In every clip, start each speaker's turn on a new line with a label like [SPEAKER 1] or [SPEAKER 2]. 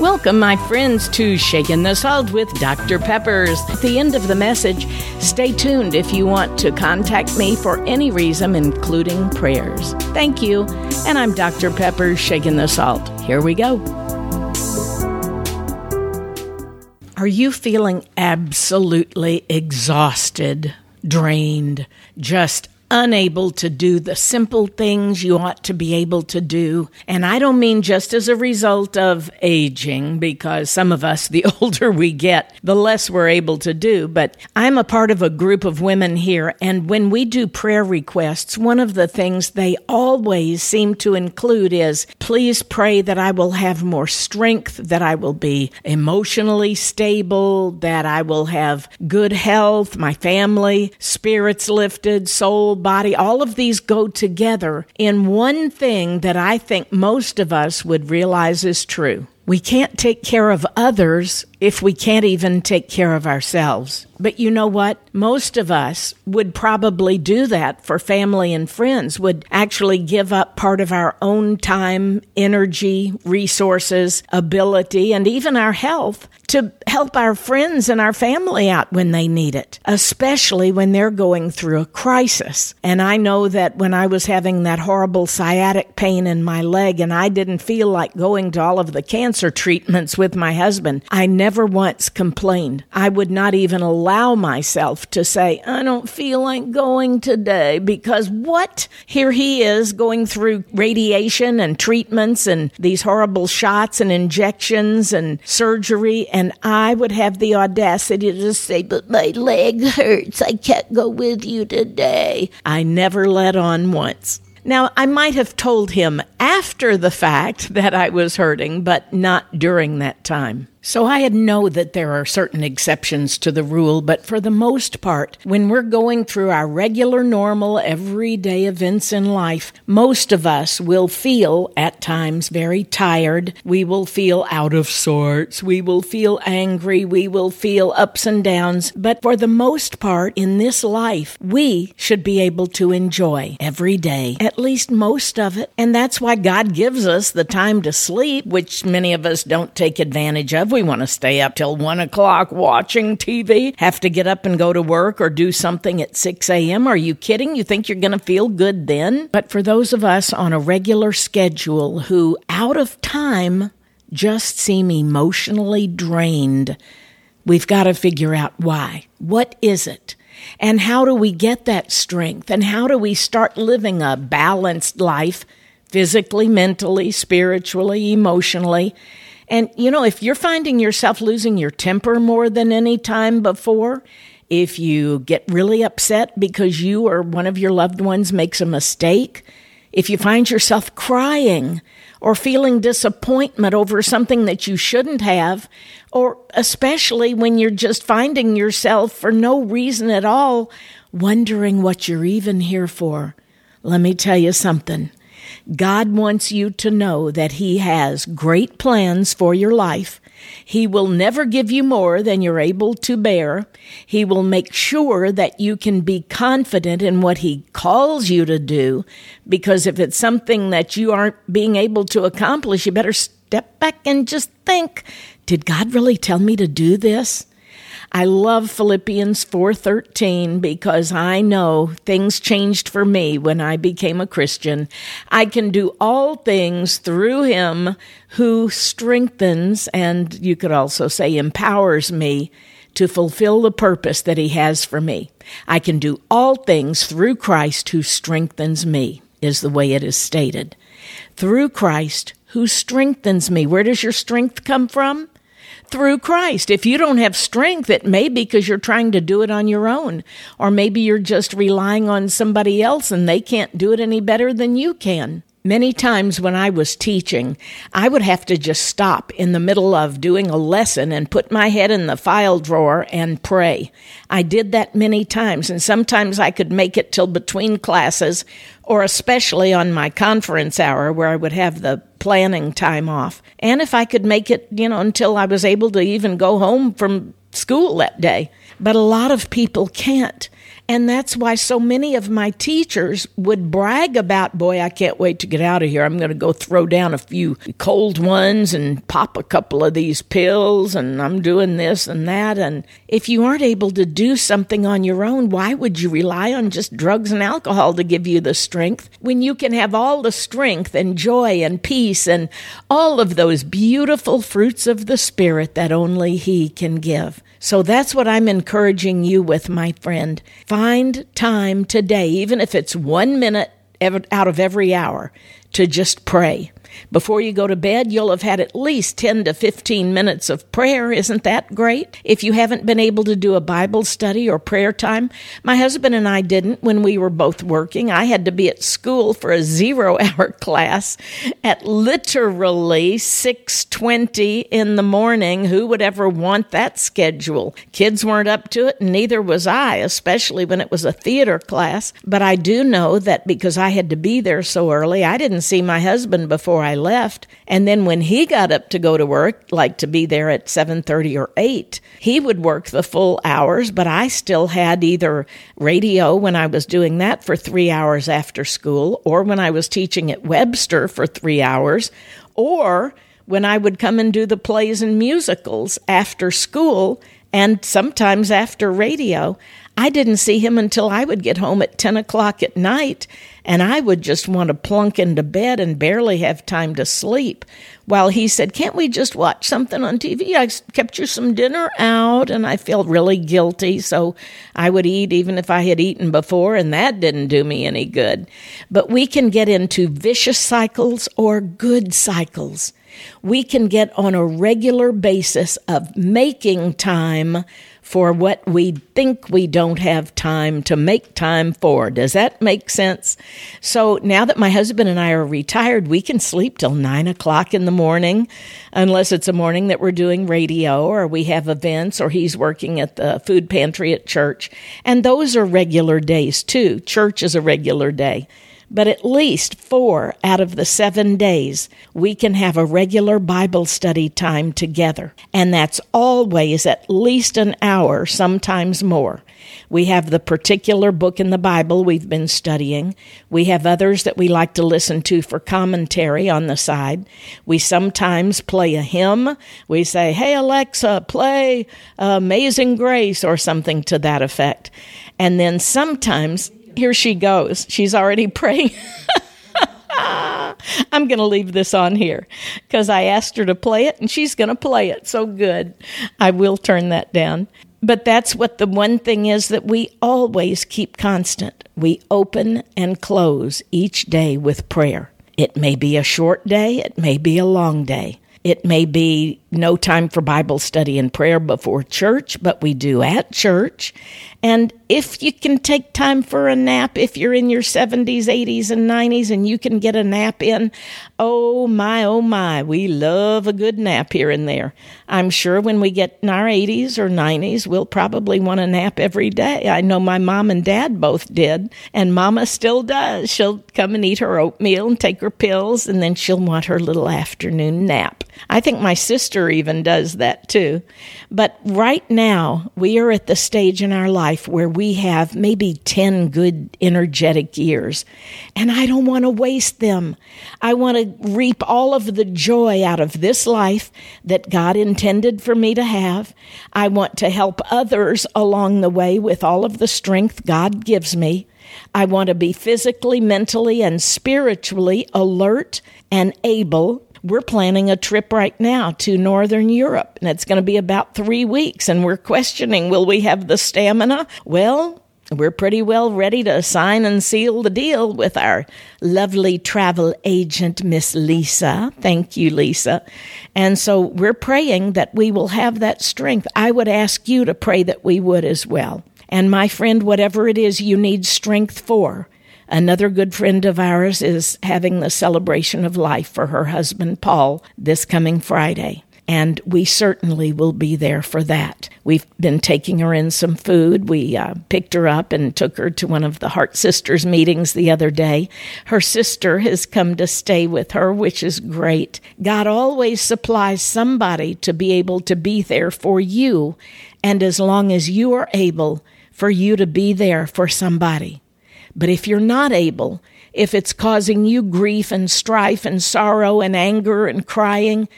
[SPEAKER 1] Welcome, my friends, to Shaking the Salt with Dr. Peppers. At the end of the message, stay tuned if you want to contact me for any reason, including prayers. Thank you. And I'm Dr. Peppers, Shaking the Salt. Here we go. Are you feeling absolutely exhausted, drained, just unable to do the simple things you ought to be able to do. And I don't mean just as a result of aging, because some of us, the older we get, the less we're able to do. But I'm a part of a group of women here, and when we do prayer requests, one of the things they always seem to include is please pray that I will have more strength, that I will be emotionally stable, that I will have good health, my family, spirits lifted, soul body, all of these go together in one thing that I think most of us would realize is true. We can't take care of others if we can't even take care of ourselves. But you know what? Most of us would probably do that for family and friends, would actually give up part of our own time, energy, resources, ability, and even our health to help our friends and our family out when they need it, especially when they're going through a crisis. And I know that when I was having that horrible sciatic pain in my leg and I didn't feel like going to all of the cancer treatments with my husband, I never once complained. I would not even allow myself to say, I don't feel like going today because what? Here he is going through radiation and treatments and these horrible shots and injections and surgery and I would have the audacity to say, But my leg hurts. I can't go with you today. I never let on once. Now, I might have told him after the fact that I was hurting, but not during that time. So I know that there are certain exceptions to the rule, but for the most part, when we're going through our regular, normal, everyday events in life, most of us will feel at times very tired. We will feel out of sorts. We will feel angry. We will feel ups and downs. But for the most part in this life, we should be able to enjoy every day, at least most of it. And that's why God gives us the time to sleep, which many of us don't take advantage of. We want to stay up till one o'clock watching TV, have to get up and go to work or do something at 6 a.m. Are you kidding? You think you're going to feel good then? But for those of us on a regular schedule who, out of time, just seem emotionally drained, we've got to figure out why. What is it? And how do we get that strength? And how do we start living a balanced life physically, mentally, spiritually, emotionally? And, you know, if you're finding yourself losing your temper more than any time before, if you get really upset because you or one of your loved ones makes a mistake, if you find yourself crying or feeling disappointment over something that you shouldn't have, or especially when you're just finding yourself for no reason at all wondering what you're even here for, let me tell you something. God wants you to know that He has great plans for your life. He will never give you more than you're able to bear. He will make sure that you can be confident in what He calls you to do, because if it's something that you aren't being able to accomplish, you better step back and just think, did God really tell me to do this? I love Philippians 4:13 because I know things changed for me when I became a Christian. I can do all things through him who strengthens and you could also say empowers me to fulfill the purpose that he has for me. I can do all things through Christ who strengthens me is the way it is stated. Through Christ who strengthens me. Where does your strength come from? Through Christ. If you don't have strength, it may be because you're trying to do it on your own, or maybe you're just relying on somebody else and they can't do it any better than you can. Many times when I was teaching, I would have to just stop in the middle of doing a lesson and put my head in the file drawer and pray. I did that many times, and sometimes I could make it till between classes, or especially on my conference hour where I would have the planning time off. And if I could make it, you know, until I was able to even go home from school that day. But a lot of people can't. And that's why so many of my teachers would brag about, boy, I can't wait to get out of here. I'm going to go throw down a few cold ones and pop a couple of these pills, and I'm doing this and that. And if you aren't able to do something on your own, why would you rely on just drugs and alcohol to give you the strength when you can have all the strength and joy and peace and all of those beautiful fruits of the Spirit that only He can give? So that's what I'm encouraging you with, my friend. Find time today, even if it's one minute out of every hour, to just pray. Before you go to bed, you'll have had at least 10 to 15 minutes of prayer. Isn't that great? If you haven't been able to do a Bible study or prayer time, my husband and I didn't when we were both working. I had to be at school for a zero hour class at literally 6:20 in the morning. Who would ever want that schedule? Kids weren't up to it, and neither was I, especially when it was a theater class. But I do know that because I had to be there so early, I didn't see my husband before I left. And then when he got up to go to work, like to be there at 7:30 or 8, he would work the full hours, but I still had either radio when I was doing that for 3 hours after school or when I was teaching at Webster for 3 hours or when I would come and do the plays and musicals after school and sometimes after radio. I didn't see him until I would get home at 10 o'clock at night, and I would just want to plunk into bed and barely have time to sleep. While he said, Can't we just watch something on TV? I kept you some dinner out, and I felt really guilty, so I would eat even if I had eaten before, and that didn't do me any good. But we can get into vicious cycles or good cycles. We can get on a regular basis of making time for what we think we don't have time to make time for. Does that make sense? So now that my husband and I are retired, we can sleep till nine o'clock in the morning, unless it's a morning that we're doing radio or we have events or he's working at the food pantry at church. And those are regular days too. Church is a regular day but at least four out of the seven days we can have a regular Bible study time together. And that's always at least an hour, sometimes more. We have the particular book in the Bible we've been studying. We have others that we like to listen to for commentary on the side. We sometimes play a hymn. We say, Hey, Alexa, play Amazing Grace or something to that effect. And then sometimes here she goes. She's already praying. I'm going to leave this on here because I asked her to play it and she's going to play it. So good. I will turn that down. But that's what the one thing is that we always keep constant. We open and close each day with prayer. It may be a short day, it may be a long day. It may be no time for Bible study and prayer before church, but we do at church. And if you can take time for a nap, if you're in your 70s, 80s, and 90s and you can get a nap in, oh my, oh my, we love a good nap here and there. I'm sure when we get in our 80s or 90s, we'll probably want a nap every day. I know my mom and dad both did, and mama still does. She'll come and eat her oatmeal and take her pills, and then she'll want her little afternoon nap. I think my sister even does that too. But right now, we are at the stage in our life where we have maybe 10 good, energetic years. And I don't want to waste them. I want to reap all of the joy out of this life that God intended for me to have. I want to help others along the way with all of the strength God gives me. I want to be physically, mentally, and spiritually alert and able we're planning a trip right now to Northern Europe, and it's going to be about three weeks. And we're questioning will we have the stamina? Well, we're pretty well ready to sign and seal the deal with our lovely travel agent, Miss Lisa. Thank you, Lisa. And so we're praying that we will have that strength. I would ask you to pray that we would as well. And my friend, whatever it is you need strength for, Another good friend of ours is having the celebration of life for her husband, Paul, this coming Friday. And we certainly will be there for that. We've been taking her in some food. We uh, picked her up and took her to one of the Heart Sisters meetings the other day. Her sister has come to stay with her, which is great. God always supplies somebody to be able to be there for you. And as long as you are able, for you to be there for somebody. But if you're not able, if it's causing you grief and strife and sorrow and anger and crying,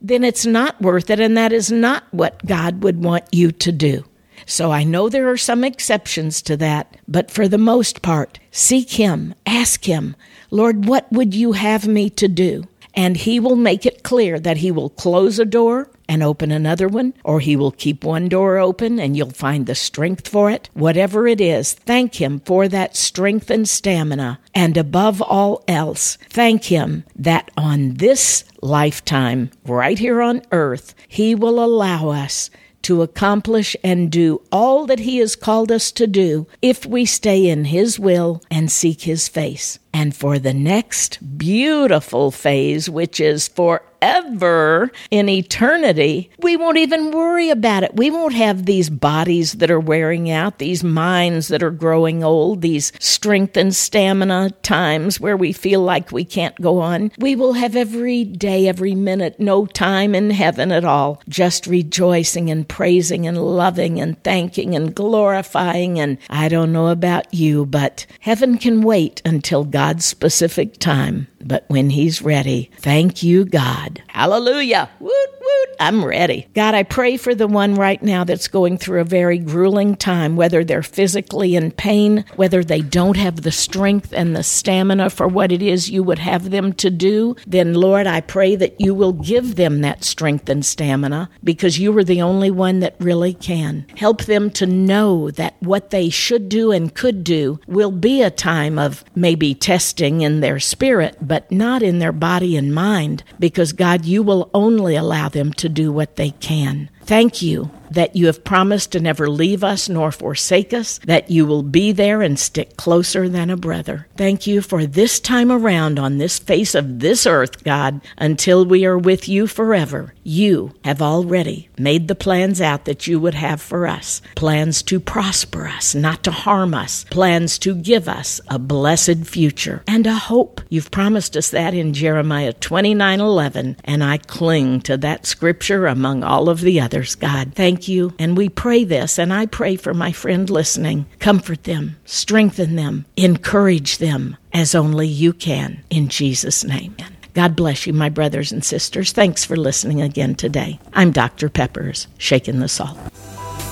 [SPEAKER 1] then it's not worth it, and that is not what God would want you to do. So I know there are some exceptions to that, but for the most part, seek Him, ask Him, Lord, what would you have me to do? And He will make it clear that He will close a door and open another one, or He will keep one door open and you'll find the strength for it. Whatever it is, thank Him for that strength and stamina. And above all else, thank Him that on this lifetime, right here on earth, He will allow us to accomplish and do all that He has called us to do if we stay in His will and seek His face. And for the next beautiful phase, which is forever in eternity, we won't even worry about it. We won't have these bodies that are wearing out, these minds that are growing old, these strength and stamina times where we feel like we can't go on. We will have every day, every minute, no time in heaven at all, just rejoicing and praising and loving and thanking and glorifying. And I don't know about you, but heaven can wait until God's specific time. But when He's ready, thank you, God. Hallelujah. Woot, woot. I'm ready. God, I pray for the one right now that's going through a very grueling time, whether they're physically in pain, whether they don't have the strength and the stamina for what it is you would have them to do. Then, Lord, I pray that you will give them that strength and stamina because you are the only one that really can. Help them to know that what they should do and could do will be a time of maybe testing in their spirit but not in their body and mind, because God, you will only allow them to do what they can. Thank you that you have promised to never leave us nor forsake us, that you will be there and stick closer than a brother. Thank you for this time around on this face of this earth, God, until we are with you forever. You have already made the plans out that you would have for us plans to prosper us, not to harm us, plans to give us a blessed future and a hope. You've promised us that in Jeremiah 29 11, and I cling to that scripture among all of the others, God. Thank thank you. And we pray this, and I pray for my friend listening. Comfort them, strengthen them, encourage them as only you can. In Jesus' name. God bless you, my brothers and sisters. Thanks for listening again today. I'm Dr. Peppers, shaking the salt.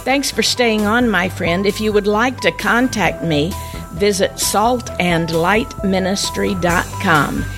[SPEAKER 1] Thanks for staying on, my friend. If you would like to contact me, visit saltandlightministry.com.